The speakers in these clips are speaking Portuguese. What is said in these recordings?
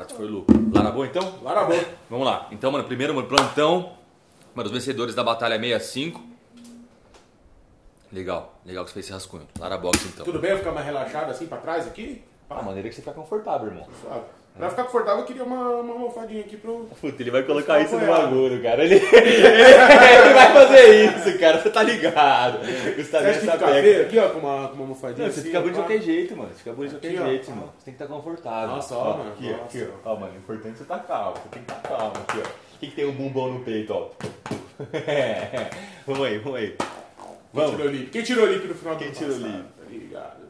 Barato foi lucro. Lara boa então? Lara boa. Vamos lá. Então, mano, primeiro, mano, plantão. Mano, os vencedores da Batalha 65. Legal, legal que você fez esse rascunho. Lara Box então. Tudo bem eu ficar mais relaxado assim pra trás aqui? A maneira que você fica confortável, irmão. Suave. Pra ficar confortável, eu queria uma, uma almofadinha aqui pro. Puta, ele vai colocar Tá isso no bagulho, cara. Ele, ele vai fazer isso, cara. Você tá ligado. Você Gustavo acha que pega. feio aqui, ó, com uma, com uma almofadinha? Não, você assim, fica bonito de qualquer jeito, mano. Você fica bonito de qualquer Aqui, ó. jeito, mano. Você tem que estar confortável. Nossa, ó, mano, Aqui, nossa. aqui, ó. Ó, mano, o importante é você tá calmo. Você tem que estar calmo aqui, ó. Quem que tem um bumbão no peito, ó? vamos aí, vamos aí. Quem Vamos. tirou o lip? Quem tirou o lip no final Quem do tirou o lip?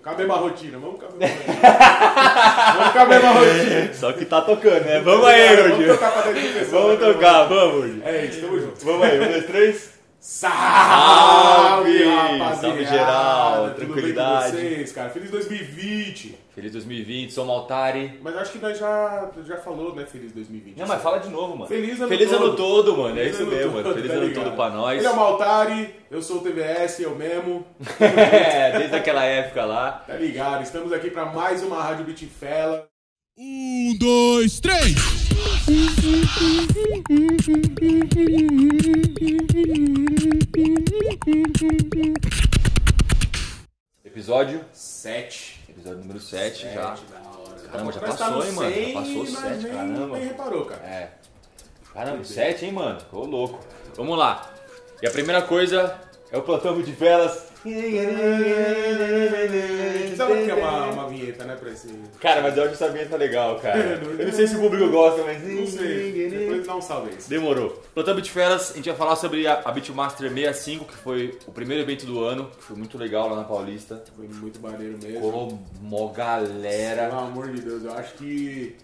Cabe uma rotina, vamos caber uma rotina. vamos caber uma rotina. Só que tá tocando, né? Vamos aí, Vamos Gordinho. tocar pra dentro de pessoa. Vamos tocar, vamos, Gordinho. É isso, tamo junto. Vamos aí, um, dois, três. Salve, rapaziada! salve geral, Tudo bem com tranquilidade. vocês, cara? Feliz 2020! Feliz 2020, sou Maltari. Mas acho que nós já, já falou, né? Feliz 2020. Não, mas fala de novo, mano. Feliz ano Feliz todo. ano todo, mano. É Feliz isso ano mesmo, mano. Feliz tá ano ligado? todo pra nós. Ele é o Maltari, eu sou o TVS, eu mesmo. É, desde aquela época lá. Tá ligado? Estamos aqui pra mais uma Rádio Bitfella. Um, dois, três! Episódio. Sete. Episódio número 7 já. Da hora. Caramba, já passou, hein, mano? Já 100, passou nós sete, nem, caramba. Nem reparou, cara. É. Caramba, 7, hein, mano? Ô louco. Vamos lá. E a primeira coisa é o plantão de velas. Precisava ter uma, uma vinheta, né, pra esse... Cara, mas eu acho que essa vinheta legal, cara. Eu não sei se o público gosta, mas. Não sei, depois dá um salve aí. Demorou. Plantão Bitfelas, a gente vai falar sobre a, a Beatmaster 65, que foi o primeiro evento do ano, que foi muito legal lá na Paulista. Foi muito maneiro mesmo. Colou mó Pelo galera. amor de Deus, eu acho que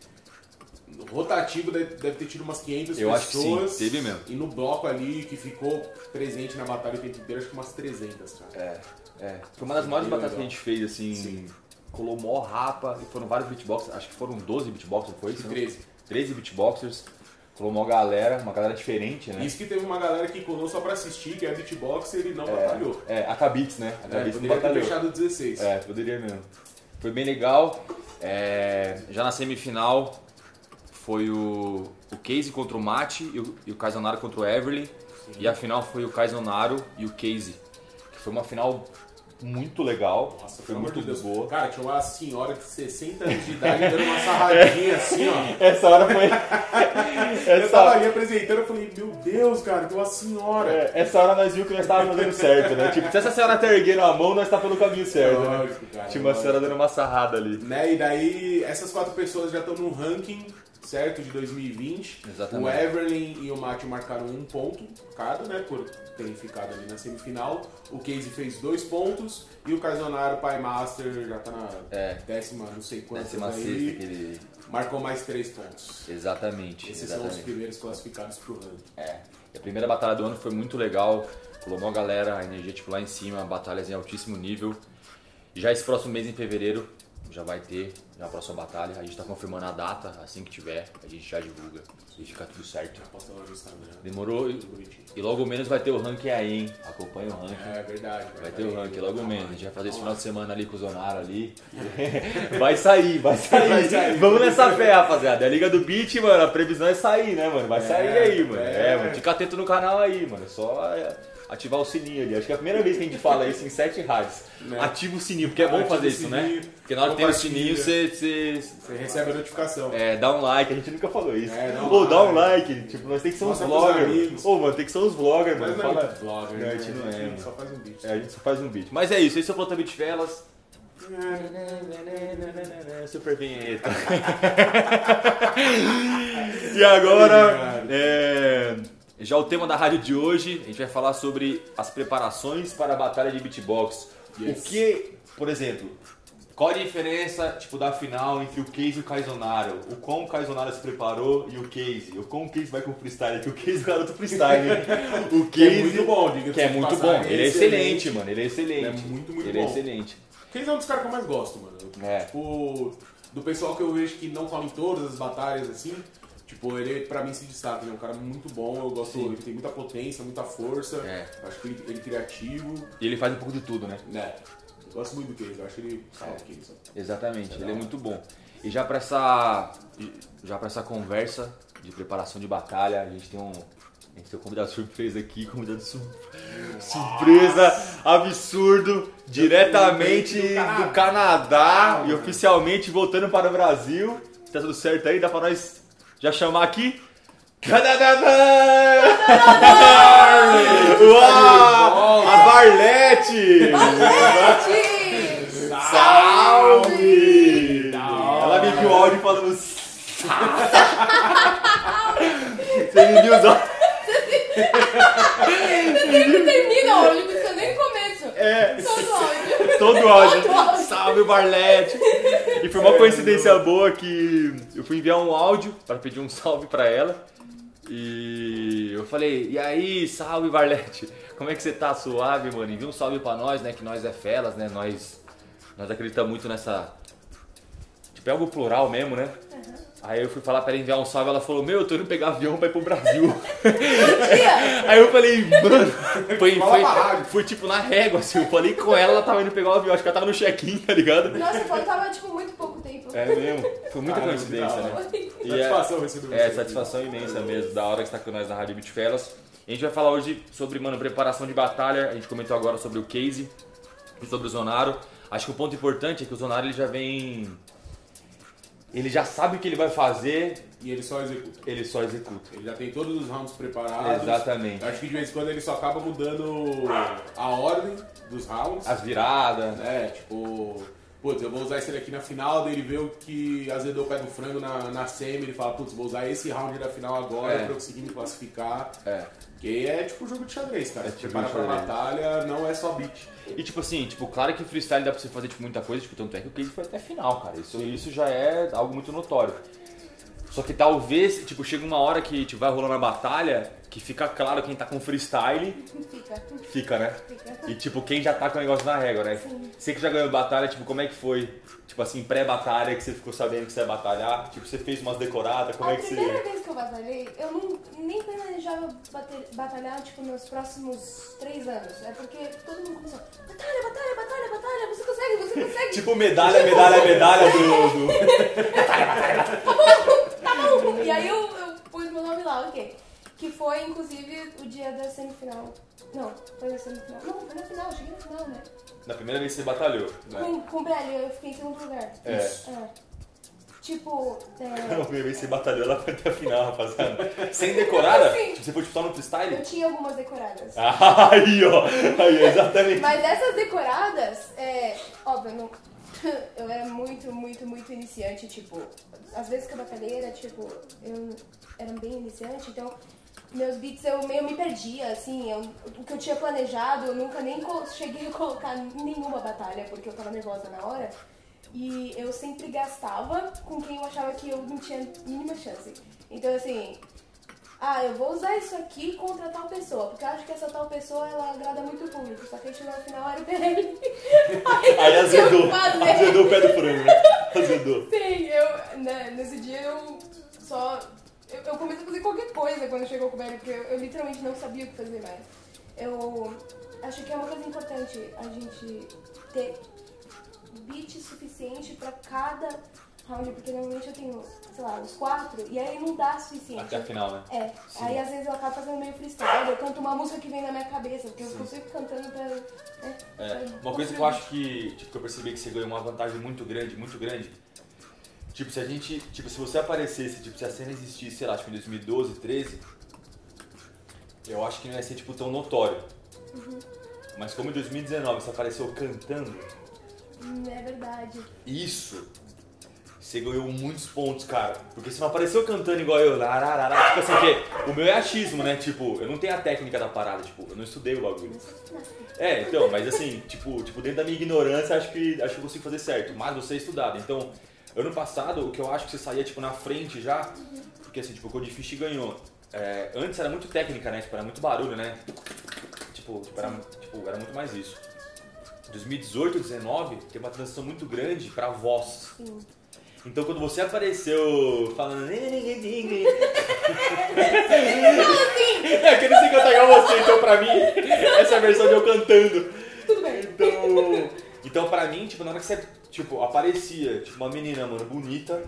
rotativo deve, ter tido umas 500 Eu acho que pessoas. sim, teve mesmo. E no bloco ali, que ficou presente na batalha o tempo inteiro, acho que umas 300, cara. É, é. Foi uma das maiores Bem batalhas que a legal. gente fez, assim. Sim. Colou mó rapa, e foram vários beatboxers, acho que foram 12 beatboxers, foi isso? 13. 13 beatboxers. Colou mó galera, uma galera diferente, né? Isso que teve uma galera que colou só pra assistir, que é beatbox, e não batalhou. É, a Kabits, né? A É, Kabits não poderia ter batalhou. fechado 16. É, poderia mesmo. Foi bem legal. É, já na semifinal foi o, o Casey contra o Mate e o, e o Kaizonaro contra o Everly. E a final foi o Kaizonaro e o Casey. Que foi uma final muito legal. Nossa, foi muito de Deus. boa. Cara, tinha uma senhora de 60 anos de idade dando uma sarradinha assim, ó. Essa hora foi. Eu tava ali apresentando, eu falei, meu Deus, cara, tem uma senhora. É, essa hora nós vimos que nós estávamos fazendo certo, né? Tipo, se essa senhora tá erguendo a mão, nós tá pelo caminho certo, né? Lógico, cara, Tinha uma lógico. senhora dando uma sarrada ali. Né? E daí, essas quatro pessoas já estão no ranking, certo, de 2020. Exatamente. O Everlyn e o Matthew marcaram um ponto cada, né, por terem ficado ali na semifinal. O Casey fez dois pontos e o Carzonaro, Pai Master, já tá na É. décima, não sei quantas Décima aí, que ele. marcou mais três pontos. Exatamente. Esses são os exatamente. primeiros classificados pro ranking. É. A primeira batalha do ano foi muito legal. Colou uma galera, a energia tipo lá em cima, batalhas em altíssimo nível. Já esse próximo mês em fevereiro já vai ter já a próxima batalha. A gente tá confirmando a data, assim que tiver, a gente já divulga. E fica tudo certo. Instagram. Demorou? E, e logo menos vai ter o ranking aí, hein? Acompanha o ranking. É verdade. Vai ter o ranking logo menos. A gente vai fazer esse final de semana ali com o Zonaro ali. Vai sair, vai sair. Vai sair. Vamos nessa fé, rapaziada. É a Liga do Beat, mano, a previsão é sair, né, mano? Vai É, sair aí, mano. é. É, mano. Fica atento no canal aí, mano. Só é, ativar o sininho ali. Acho que é a primeira vez que a gente fala isso em sete rádios. Né? Ativa o sininho, porque é bom Ativa fazer isso, né? sininho, Porque na hora que tem o sininho, você, você Você recebe a notificação. é, dá um like, a gente nunca falou isso. É, dá um Ô, dá um like. Tipo, nós tem que ser uns vloggers. Ô, mano, tem que ser uns vloggers, mano. não Fala- vlogger, Não, a né? gente não é, mano. só faz um vídeo. É, a gente só faz um beat. Mas é isso, esse é o Planta Beat Velas. Super vinheta. e agora, é, já o tema da rádio de hoje, a gente vai falar sobre as preparações para a batalha de beatbox. Yes. O que, por exemplo, qual a diferença tipo, da final entre o Case e o Kaizonaro? O quão o Kaizonaro se preparou e o Case? O quão o Case vai com o freestyle? Que o Case é o garoto freestyle. né? O Que é Case muito bom, diga-se que é muito bom. Ele é excelente, mano. Ele é excelente. Ele é muito, muito Ele é bom. excelente. Quem é um dos caras que eu mais gosto, mano. É. Tipo, do pessoal que eu vejo que não fala em todas as batalhas, assim, tipo, ele pra mim se destaca, ele é um cara muito bom, eu gosto, Sim. ele tem muita potência, muita força, É. acho que ele, ele é criativo, E ele faz um pouco de tudo, né? né. Eu gosto muito do Case, eu acho ele salve Case. Exatamente, ele é muito bom. E já pra essa. Já pra essa conversa de preparação de batalha, a gente tem um. A gente tem um convidado surpresa aqui, convidado su- surpresa, absurdo, diretamente do Canadá. do Canadá e oficialmente voltando para o Brasil. Tá tudo certo aí? Dá pra nós já chamar aqui? Uau! A Barlete! Salve! Ela me viu o áudio falando. Você me viu os áudios? Sempre termina o áudio, não precisa nem começo. É, Todo áudio. todo áudio. Salve, Barlete! E foi uma coincidência boa que eu fui enviar um áudio para pedir um salve pra ela. E eu falei, e aí, salve, Barlete? Como é que você tá? Suave, mano? Envia um salve pra nós, né? Que nós é felas, né? Nós, nós acreditamos muito nessa. Tipo, é algo plural mesmo, né? Aí eu fui falar pra ela enviar um salve, ela falou, meu, eu tô indo pegar avião pra ir pro Brasil. Aí eu falei, mano, foi, foi, rádio. foi tipo na régua, assim, eu falei com ela, ela tava indo pegar o avião, acho que ela tava no check-in, tá ligado? nossa, faltava tipo muito. É mesmo, foi muita Caramba, coincidência, né? E Satisfação receber é, você. satisfação imensa mesmo, da hora que você tá com nós na Rádio Beat Fellas. A gente vai falar hoje sobre, mano, preparação de batalha, a gente comentou agora sobre o Casey e sobre o Zonaro. Acho que o ponto importante é que o Zonaro ele já vem... Ele já sabe o que ele vai fazer, E ele só executa. ele só executa. Ele já tem todos os rounds preparados. Exatamente. Eu acho que de vez em quando ele só acaba mudando a ordem dos rounds. As viradas, É, tipo, putz, eu vou usar esse daqui na final, daí ele vê o que azedou o pé do frango na, na semi, ele fala, putz, vou usar esse round da final agora É. pra eu conseguir me classificar. é. Que é tipo jogo de xadrez, cara. É tipo prepara pra batalha, não é só beat. E tipo assim, tipo, claro que freestyle dá pra você fazer tipo, muita coisa, tipo, tanto é que o Casey foi até final, cara. Isso, isso já é algo muito notório. Só que talvez, tipo, chega uma hora que tipo, vai rolando a batalha, que fica claro quem tá com freestyle, Fica. fica, né? Fica. E tipo, quem já tá com o negócio na régua, né? Sim. Você que já ganhou batalha, tipo, como é que foi? Tipo assim, pré-batalha, que você ficou sabendo que você ia batalhar? Tipo, você fez umas decoradas, como a é que primeira você... vez que eu batalhei, eu não, nem planejava batalhar, tipo, nos próximos três anos. É porque todo mundo começou, batalha, batalha, batalha, batalha, você consegue, você consegue. Tipo, medalha, medalha, medalha do... do... tá E aí eu, eu pus meu nome lá, ok. Que foi, inclusive, o dia da semifinal. Não, foi na semifinal. Não, foi na final, cheguei na final, né? Na primeira vez você batalhou, né? Com, com o Brelli, eu fiquei em segundo lugar. É. É. Tipo, Na é, primeira vez você batalhou, ela foi até a final, rapaziada. Sem decorada? Sim. Tipo, você foi tipo, só no eu freestyle? tinha algumas decoradas. Aí, ó. Aí, exatamente. Mas essas decoradas, é. Óbvio, eu não. Eu era muito, muito, muito iniciante, tipo. Às vezes que eu batalhei era tipo. Eu era bem iniciante, então. Meus beats eu meio me perdia, assim. eu- o que eu tinha planejado, eu nunca nem cheguei a colocar nenhuma batalha, porque eu tava nervosa na hora. E eu sempre gastava com quem eu achava que eu não tinha mínima chance. Então, assim, ah, eu vou usar isso aqui contra tal pessoa, porque eu acho que essa tal pessoa ela agrada muito o público. Só que aí chegou no final era o. Aí azedou. Azedou o pé do frango, né? Azedou. Sim, eu, né, nesse dia eu só. Eu, eu comecei a fazer qualquer coisa quando chegou com o PL, porque eu, eu literalmente não sabia o que fazer mais. Eu acho que é uma coisa importante a gente ter beat suficiente pra cada round, porque normalmente eu tenho, sei lá, uns quatro, e aí não dá suficiente. Até a final, né? É, aí às vezes eu acabo fazendo meio freestyle, eu canto uma música que vem na minha cabeça, porque eu consigo cantando pra. Né, É, pra uma coisa que eu acho que, tipo, que eu percebi que você ganhou uma vantagem muito grande, muito grande. Tipo, se a gente, tipo, se você aparecesse, tipo, se a cena existisse, sei lá, tipo, em 2012, 13, eu acho que não ia ser, tipo, tão notório. Mas como em 2019 você apareceu cantando, Hum, É verdade. isso, você ganhou muitos pontos, cara. Porque você não apareceu cantando igual eu, lararara, tipo assim, que o meu é achismo, né? Tipo, eu não tenho a técnica da parada, tipo, eu não estudei o bagulho. É, então, mas assim, tipo, tipo, dentro da minha ignorância, acho que acho que eu consigo fazer certo. Mas você é estudado. Então, ano passado, o que eu acho que você saía, tipo, na frente já, porque assim, tipo, o Codifish ganhou. É, antes era muito técnica, né? Tipo, era muito barulho, né? Tipo, tipo, era, tipo, era muito mais isso. 2018, 2019, tem uma transição muito grande pra voz. Sim. Então quando você apareceu falando. É que eu não sei cantar igual você, então pra mim, essa é a versão de eu cantando. Tudo bem. Então. Então pra mim, tipo, na hora que você tipo, aparecia, tipo, uma menina, mano, bonita.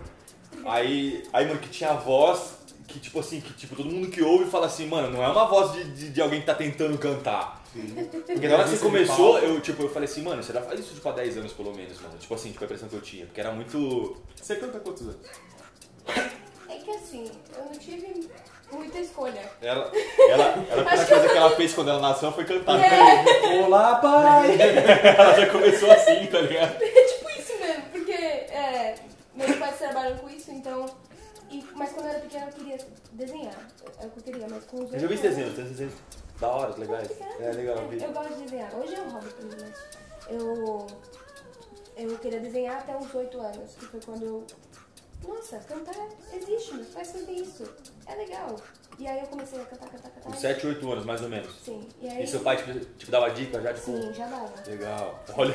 Aí, aí, mano, que tinha a voz que, tipo assim, que tipo, todo mundo que ouve fala assim, mano, não é uma voz de, de, de alguém que tá tentando cantar. Porque na hora que você começou, eu, tipo, eu falei assim, mano, você já faz isso tipo, há 10 anos pelo menos, mano. Tipo assim, tipo, a impressão que eu tinha. Porque era muito. Você canta quantos anos? É que assim, eu não tive muita escolha. Ela, ela, ela, a primeira coisa que ela fez quando ela nasceu foi cantar. É. Olá, pai! ela já começou assim, tá ligado? É tipo isso mesmo, porque é, meus pais trabalham com isso, então. e- mas quando eu era pequena eu queria desenhar. É o que eu queria, mas com os Eu já vi esse desenho, desenhos da hora, legais. É legal, vi. Eu gosto de desenhar. Hoje é um hobby pra mim, mas eu, eu queria desenhar até uns 8 anos, que foi quando eu. Nossa, cantar existe, meus pais fazem isso. É legal. E aí eu comecei a cantar, cantar, cantar. Com 7, 8 anos, mais ou menos. Sim. E aí. E seu pai tipo, tipo, dava dica já, tipo. Sim, já dava. Legal. Olha,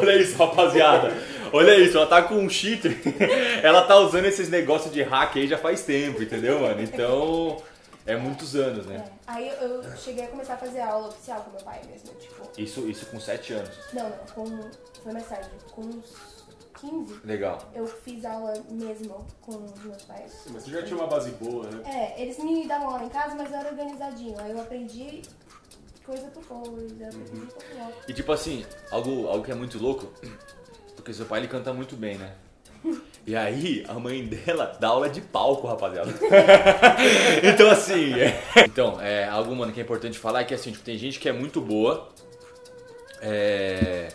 olha isso, rapaziada. Olha isso, ela tá com um cheater. Ela tá usando esses negócios de hack aí já faz tempo, entendeu, mano? Então, é muitos anos, né? É. Aí eu, eu cheguei a começar a fazer aula oficial com meu pai mesmo, tipo. Isso, isso com 7 anos. Não, não, com. Foi mais tarde. Com uns 15, Legal. eu fiz aula mesmo com os meus pais. Mas você já tinha uma base boa, né? É, eles me davam aula em casa, mas eu era organizadinho. Aí eu aprendi coisa por coisa, aprendi pouco a pouco. E tipo assim, algo, algo que é muito louco, porque seu pai ele canta muito bem, né? E aí, a mãe dela dá aula de palco, rapaziada. então assim, é... então, é, algo, mano, que é importante falar é que assim, tipo, tem gente que é muito boa, é...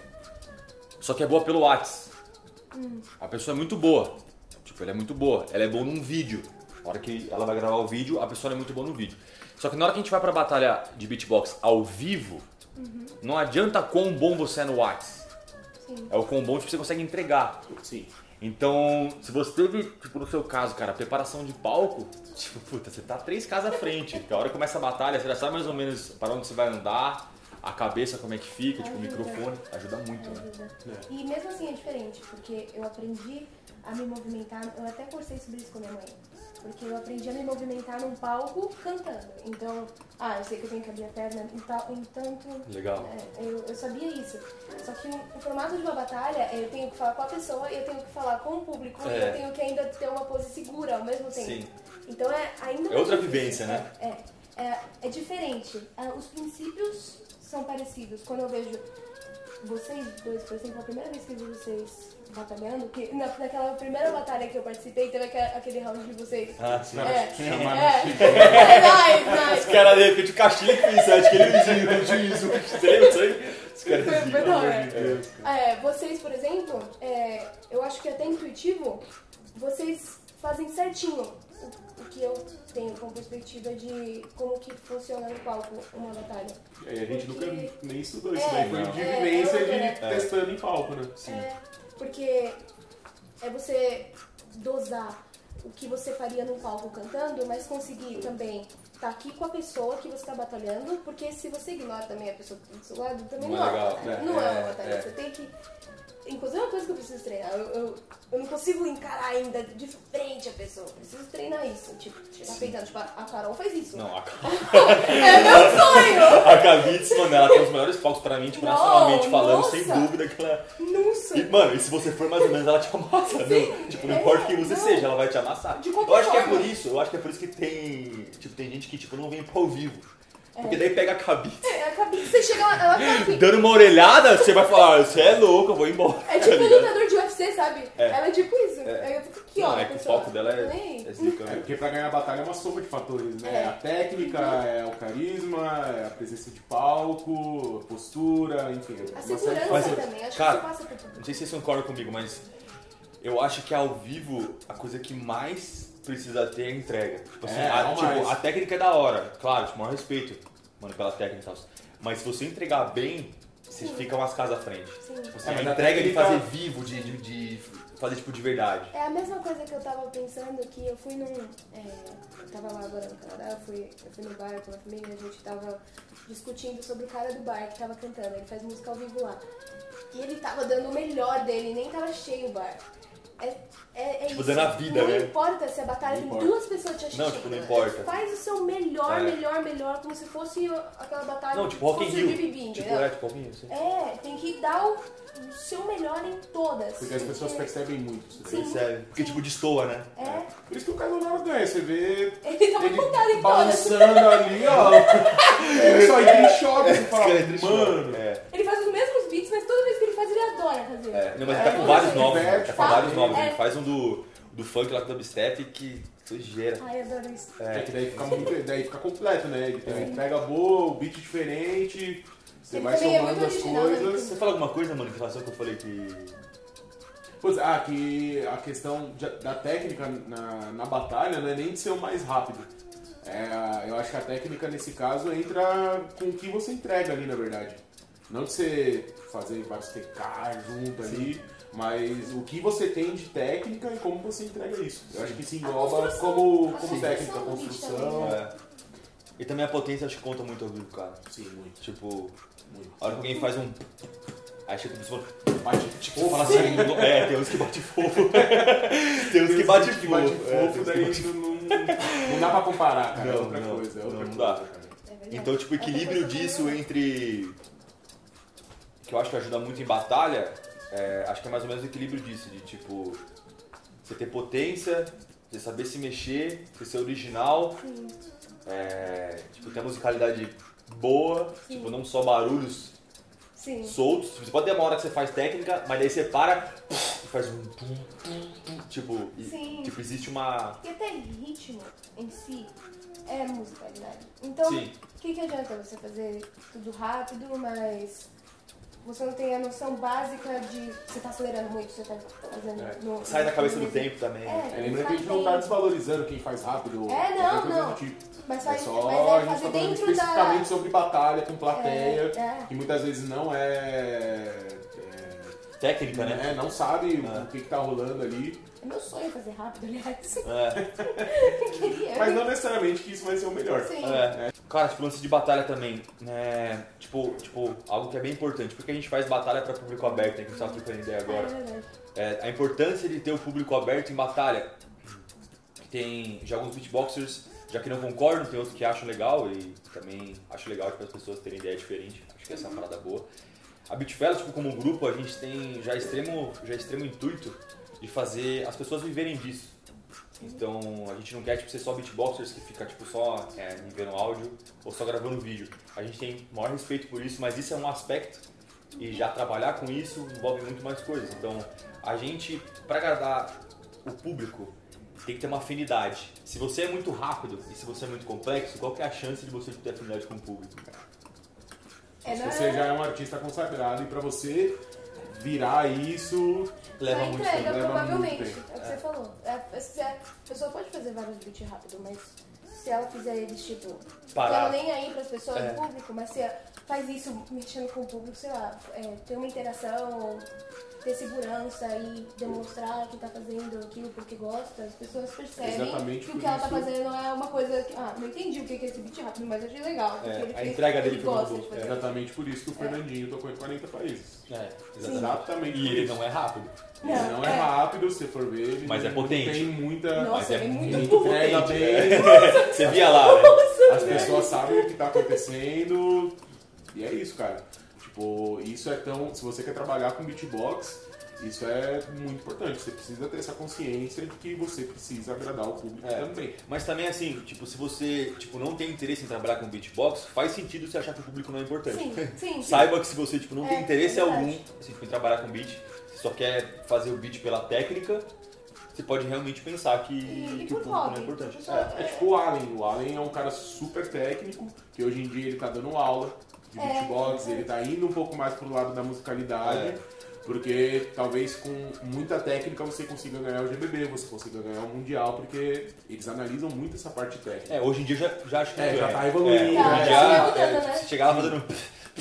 só que é boa pelo Whats. A pessoa é muito boa, tipo, ela é muito boa, ela é boa num vídeo. Na hora que ela vai gravar o vídeo, a pessoa é muito boa no vídeo. Só que na hora que a gente vai pra batalha de beatbox ao vivo, não adianta quão bom você é no Whats. É o quão bom que você consegue entregar. Sim. Então, se você teve, tipo, no seu caso, cara, preparação de palco, tipo, puta, você tá três casas à frente. Porque a hora que começa a batalha, você já sabe mais ou menos para onde você vai andar, a cabeça como é que fica, tipo, o Ajuda. microfone. Ajuda muito, né? Ajuda. E mesmo assim é diferente, porque eu aprendi a me movimentar, eu até conversei sobre isso com minha mãe. Porque eu aprendi a me movimentar num palco cantando. Então, ah, eu sei que eu tenho que abrir a perna e tal, entanto. Legal. É, eu, eu sabia isso. Só que o, formato de uma batalha, eu tenho que falar com a pessoa e eu tenho que falar com o público e É. eu tenho que ainda ter uma pose segura ao mesmo tempo. Sim. Então é ainda É outra vivência, né? É, é, é diferente. Ah, Os princípios são parecidos. Quando eu vejo vocês dois, por exemplo, a primeira vez que eu vi vocês batalhando, que na, naquela primeira batalha que eu participei, teve aquele, aquele round de vocês. Ah, sim. É, é, chamaram é, nice, Os nice. caras, de repente, o Castilho que fez acho que ele vizinho, o juiz, o você lembra disso aí? Os caras Foi- assim, Deus. É, vocês, por exemplo, é, eu acho que é até intuitivo, vocês fazem certinho o, o que eu tenho como perspectiva de como que funciona no palco uma batalha. E aí a gente nunca Porque- nem estudou isso É, daí, foi de É, vivência é, de é. testando em palco, né? É, porque é você dosar o que você faria num palco cantando, mas conseguir também estar aqui com a pessoa que você está batalhando, porque se você ignora também a pessoa do seu lado, também Não não, é é uma batalha. né? Não é, uma É, batalha. é. Você tem que. Inclusive é uma coisa que eu preciso treinar. Eu, eu, eu não consigo encarar ainda de frente a pessoa. Eu preciso treinar isso. Tipo, chegar peitando. Tipo, a Carol faz isso. Não, a, É meu sonho! a Kavitz, mano, ela tem os melhores palcos pra mim, tipo, Não, nacionalmente falando, nossa. sem dúvida que ela... Nossa! E, mano, e se você for mais ou menos, ela te amassa. não, tipo, não é, importa quem você não. seja, ela vai te amassar. De qualquer eu acho que é forma. por isso, eu acho que é por isso que tem. Tipo, tem gente que tipo, não vem pro ao vivo. Porque daí pega a cabeça. É, acabei que você chega lá, ela tá aqui. Dando uma orelhada, você vai falar, você é louco, eu vou embora. É tipo tá um ligado? lutador de UFC, sabe? É. Ela é tipo isso. É. Aí eu fico aqui, ó. Não, é a que o pessoa. foco dela é, Nem- é zica, É, porque pra ganhar a batalha é uma soma de fatores, né? É. A técnica, é o carisma, é a presença de palco, postura, enfim. é A uma série de segurança Mas, fatores. também, acho cara, que você passa por tudo. Não sei se vocês concordam comigo, mas eu acho que ao vivo a coisa que mais precisa ter a entrega. Tipo assim, É, a, tipo, a técnica é da hora, claro, tipo, maior respeito, mano, pela técnica e tal. Mas se você entregar bem, você Sim. fica umas casas à frente. Sim. Tipo assim, É, a entrega de fazer vivo, de, de, de fazer tipo de verdade. É a mesma coisa que eu tava pensando que eu fui num. É, eu tava lá agora no Canadá, eu fui, eu fui no bar com a família, a gente tava discutindo sobre o cara do bar que tava cantando, ele faz música ao vivo lá. E ele tava dando o melhor dele, nem tava cheio o bar. É, é, é Tipo, isso. dando a vida, não né? importa se a batalha Não tem importa. duas pessoas te assistindo. Não, tipo, não importa. Faz o seu melhor, É. melhor, melhor, como se fosse aquela batalha Não, tipo Rock in fosse o Rio. Tipo, é, tipo Rock in Rio, sim. É, tem que dar o, o seu melhor em todas. Porque as pessoas percebem muito daí. Sim. Percebe? Porque, tipo, destoa, né? É, Por isso que o Casanova ganha. Você vê ele tá ele montado em todas. balançando ali, ó. Ele só entra em choque. Você é fala, mano... É. Ele faz os mesmos beats, mas toda vez que ele faz, ele adora fazer. É, não, mas É, ele tá com não, vários ele novos, diverte, tá com vários novos. É. Ele faz um do, do funk lá com o dubstep que sujeira. Ai, adoro isso. É que daí fica, muito, daí fica completo, né? Ele uma entrega boa, o beat diferente, você Ele vai é somando muito as né? coisas. Você fala alguma coisa, mano, em relação ao que eu falei que. Pois, ah, que a questão da técnica na, na batalha não é nem de ser o mais rápido. É, eu acho que a técnica nesse caso entra com o que você entrega ali, na verdade. Não de você fazer vários TK junto ali, mas o que você tem de técnica e como você entrega isso. Eu acho que isso engloba como, como construção técnica, construção. É. E também a potência acho que conta muito ao vivo, cara. Sim, muito. Tipo, muito. a hora que alguém faz um. Aí chega o pessoal. Bate Tipo, fofo, fala assim, é, tem uns que bate fofo. tem uns que bate que fofo. bate é, tem fofo, uns que daí bate não, não, não dá pra comparar, cara. é Não, outra não, coisa, é outra não, não coisa, dá. cara. É. Então, tipo, equilíbrio disso também, entre. Que eu acho que ajuda muito em batalha, é, acho que é mais ou menos o equilíbrio disso, de tipo. Você ter potência, você saber se mexer, você ser original, é, tipo, ter a musicalidade boa, Sim. tipo, não só barulhos sim. soltos. Você pode ter uma hora que você faz técnica, mas daí você para e faz um. tum, tum, tum, Tipo, e- tipo, existe uma. E até ritmo em si é musicalidade. Então, o que, que adianta você fazer tudo rápido, mas você não tem a noção básica de você tá acelerando muito, você tá fazendo. É. no- Sai da cabeça do no- tempo também. É. É, lembra que a gente não tá desvalorizando quem faz rápido. ou É, não, não. do tipo. Mas É faz, só mas a é gente tá fazer falando dentro da. especificamente sobre batalha com plateia, É, é. que muitas vezes não é. Técnica, é, né? é, não sabe É. o que, que tá rolando ali. É meu sonho fazer rápido, aliás. É. Eu queria. Mas não necessariamente que isso vai ser o melhor. Sim. É. Cara, tipo, lance de batalha também, né? Tipo, tipo, algo que é bem importante, porque a gente faz batalha pra público aberto, né? Que a gente tava trocando ideia É agora. É, a importância de ter o público aberto em batalha. Tem já alguns beatboxers, já que não concordam, tem outros que acham legal e também acho legal para as pessoas terem ideia diferente. Acho que essa é uma parada boa. A Beatfellas, tipo, como grupo, a gente tem já extremo, já extremo intuito de fazer as pessoas viverem disso. Então a gente não quer tipo, ser só beatboxers que fica tipo, só é, vendo áudio ou só gravando vídeo. A gente tem maior respeito por isso, mas isso é um aspecto e já trabalhar com isso envolve muito mais coisas. Então a gente, para agradar o público, tem que ter uma afinidade. Se você é muito rápido e se você é muito complexo, qual que é a chance de você ter afinidade com o público? É, Se não você já é um artista consagrado e pra você virar isso. Leva muito tempo. leva provavelmente. muito tempo. É o que você falou. É, se a pessoa pode fazer vários beats rápido, mas se ela fizer eles, tipo, Parar. ela nem aí pras pessoas É. público, mas se faz isso mexendo com o público, sei lá, é, ter uma interação, ou ter segurança e demonstrar que tá fazendo aquilo porque gosta, as pessoas percebem Exatamente que o que ela tá isso. fazendo é uma coisa que, ah, não entendi o que é esse beat rápido, mas achei legal. É, ele a entrega dele ele foi muito de. Exatamente por isso que o Fernandinho tocou em 40 países. É, Exatamente E por ele não é rápido. Ele não é rápido, se for ver. ele Mas é não potente. Tem muita. Nossa, Mas é é muito entrega potente, bem. Você via lá, né? As pessoas sabem o que tá acontecendo. E é isso, cara. Tipo, isso é tão. Se você quer trabalhar com beatbox, isso é muito importante. Você precisa ter essa consciência de que você precisa agradar o público É. também. Mas também assim, tipo, se você tipo, não tem interesse em trabalhar com beatbox, faz sentido você achar que o público não é importante. Sim, sim, sim. Saiba que se você tipo, não tem É, interesse é algum assim, tipo, em trabalhar com beat, você só quer fazer o beat pela técnica, você pode realmente pensar que, E- e que o público não é hobby. importante. Tipo, É. É tipo o Allen. O Allen é um cara super técnico, que hoje em dia ele tá dando aula de É, beatbox, é. ele tá indo um pouco mais pro lado da musicalidade. É. Porque talvez com muita técnica você consiga ganhar o GBB, você consiga ganhar o Mundial, porque eles analisam muito essa parte técnica. É, hoje em dia já, já acho que É, já é. tá evoluindo, É, né? dia, tá é, né? Se chegar lá fazendo.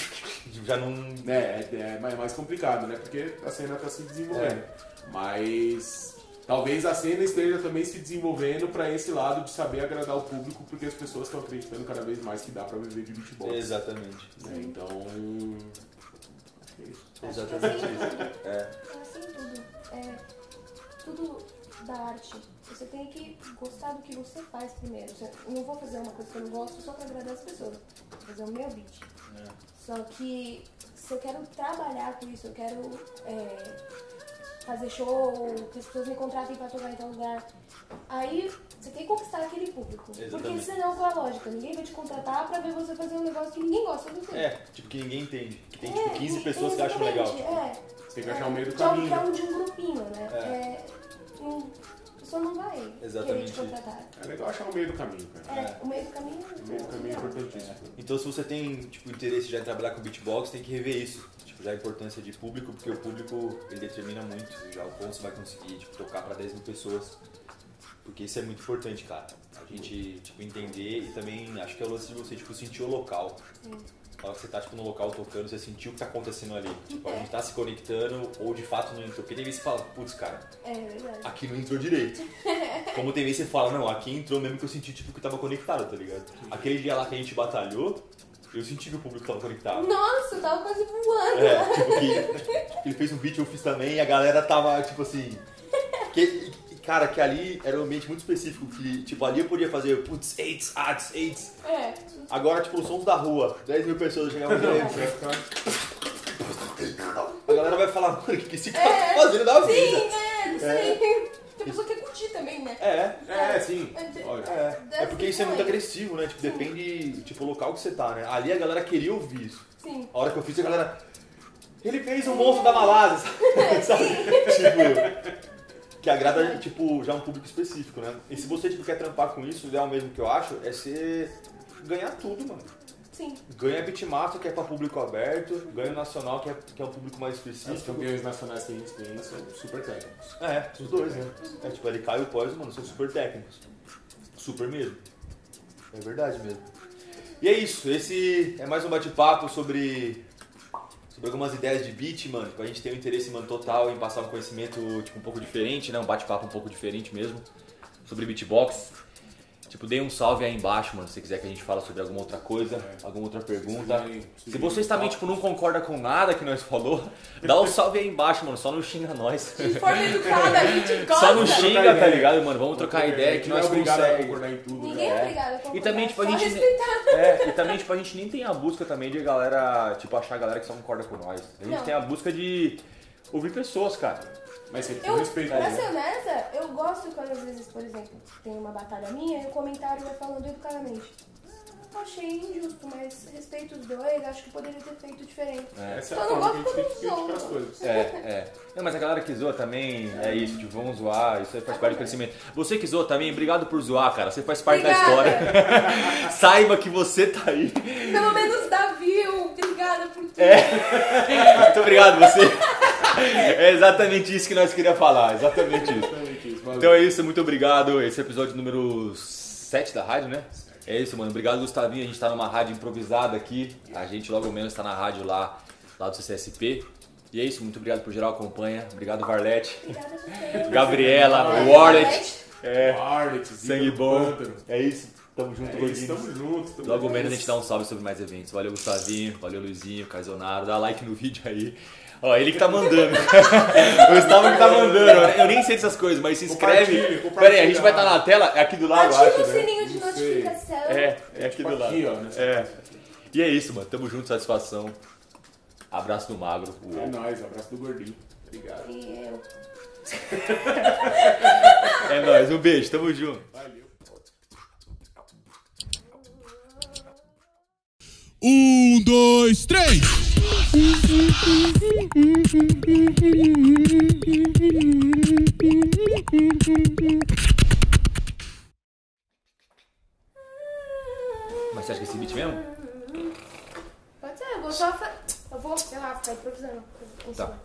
já não. É, é, é mais- mais complicado, né? Porque a cena tá se desenvolvendo. Mas talvez a cena esteja também se desenvolvendo para esse lado de saber agradar o público, porque as pessoas estão acreditando cada vez mais que dá para viver de beatbox. Exatamente. né? Então. acho que é isso. Exatamente isso. É. É assim tudo. É, tudo da arte. Você tem que gostar do que você faz primeiro. Eu não vou fazer uma coisa que eu não gosto só pra agradar as pessoas. Vou fazer o meu beat. Só que se eu quero trabalhar com isso, eu quero é, fazer show, que as pessoas me contratem pra tocar em tal lugar. Aí você tem que conquistar aquele público. Porque Exatamente. senão qual é a lógica? Ninguém vai te contratar pra ver você fazer um negócio que ninguém gosta do seu. É, tipo, que ninguém entende. Que tem É, tipo 15 pessoas que acham legal. exatamente, É. Você tem que achar o meio do é caminho. Que é um de um grupinho, né? É. É. um- a pessoa não vai querer Exatamente te contratar. É legal achar o meio do caminho, cara. É, o meio do caminho. O meio do caminho é importantíssimo. Então se você tem tipo, interesse já em trabalhar com beatbox, tem que rever isso. Tipo, já a importância de público, porque o público ele determina muito já o quanto você vai conseguir tipo, tocar pra 10 mil pessoas. Porque isso é muito importante, cara. A gente tipo, entender e também acho que é o lance de você tipo, sentir o local. Na hora que você tá tipo, no local tocando, você sentiu o que tá acontecendo ali. Tipo, a gente tá se conectando ou de fato não entrou. Porque tem vezes que você fala, putz, cara, É aqui não entrou direito. Como tem vezes que você fala, não, aqui entrou mesmo que eu senti tipo, que tava conectado, tá ligado? Aquele dia lá que a gente batalhou, eu senti que o público tava conectado. Nossa, eu tava quase voando. É, tipo que ele fez um beat, eu fiz também, e a galera tava, tipo assim. Que, cara, que ali era um ambiente muito específico, que, tipo, ali eu podia fazer putz, AIDS, ads, AIDS. É. Agora, tipo, os sons da rua, 10 mil pessoas chegavam ficar- A galera vai falar, mano, o que, esse cara tá fazendo da Sim, vida? é, não sei. Tem pessoa que quer curtir também, né? É. É, sim. É, Olha. É, é porque isso é muito agressivo, né? Tipo, depende, tipo, o local que você tá, né? Ali a galera queria ouvir isso. Sim. A hora que eu fiz, a galera. Ele fez um monstro da Malásia, sabe? tipo. Que agrada, tipo, já um público específico, né? E se você tipo, quer trampar com isso, o ideal mesmo que eu acho é você ganhar tudo, mano. Sim. Ganha Beatmaster, que é pra público aberto, ganha o Nacional, que é, que é um público mais Os específico. campeões nacionais que a gente tem são super técnicos. É, os dois, né? É tipo, ele cai e o Poison, mano, são super técnicos. Super mesmo. É verdade mesmo. E é isso, esse é mais um bate-papo sobre, sobre algumas ideias de beat, mano. Tipo, a gente tem um interesse, mano, total em passar um conhecimento, tipo, um pouco diferente, né? Um bate-papo um pouco diferente mesmo. Sobre beatbox. Tipo, dê um salve aí embaixo, mano, se você quiser que a gente fale sobre alguma outra coisa, alguma outra pergunta. Se vocês também, tipo, não concordam com nada que nós falou, dá um salve aí embaixo, mano, só não xinga nós. De forma educada, a gente gosta. Só não xinga, ideia. tá ligado, mano? Vamos trocar É, ideia a gente que é nós obrigado a conseguimos. concordar em tudo. Ninguém né? é obrigado a concordar. E também, tipo, a gente. respeitar. É, e também, tipo, a gente nem tem a busca também de galera, tipo, achar a galera que só concorda com nós. A gente Não. tem a busca de ouvir pessoas, cara. Mas com Eu, respeito. pra ser honesta, eu gosto quando às vezes, por exemplo, tem uma batalha minha e o comentário vai falando educadamente. Achei injusto, mas respeito os dois, acho que poderia ter feito diferente. Essa é Só a não forma que a gosto gente tem que as coisas. É, é. Não, mas a galera que zoa também é isso, tipo, vamos zoar, isso aí faz parte do crescimento. Você que zoa também, obrigado por zoar, cara. Você faz parte da Obrigada. história. Saiba que você tá aí. Pelo menos dá view, obrigada por tudo. É. Muito obrigado, você. É exatamente isso que nós queríamos falar, exatamente isso. Exatamente isso. Valeu. Então é isso, muito obrigado. Esse é o episódio número 7 da rádio, né? É isso, mano. Obrigado, Gustavinho. A gente tá numa rádio improvisada aqui. A gente logo menos tá na rádio lá, lá do CCSP. E é isso, muito obrigado por geral acompanha. Obrigado, Varlete. Gabriela, Warlet. É, Arlet, sangue bom. É isso. Tamo junto, É isso, tamo junto. tamo Logo menos a gente dá um salve sobre mais eventos. Valeu, Gustavinho. Valeu, Luizinho, Caizonaro. Dá like no vídeo aí. Ó, ele que tá mandando. o Gustavo que tá mandando. Eu nem sei dessas coisas, mas se inscreve. Pera aí, a gente vai estar na tela. É aqui do lado, Ativa acho, o né? sininho de notificação. É, é aqui Tipo do lado. aqui, ó, nessa- É. E é isso, mano. Tamo junto, satisfação. Abraço do magro. É Uou. nóis, abraço do gordinho. Obrigado. E eu. É nóis, um beijo, tamo junto. Valeu. Um, dois, três. Mas você acha que é esse beat mesmo? Pode ser, eu vou só. Eu vou, sei lá, ficar improvisando. Tá.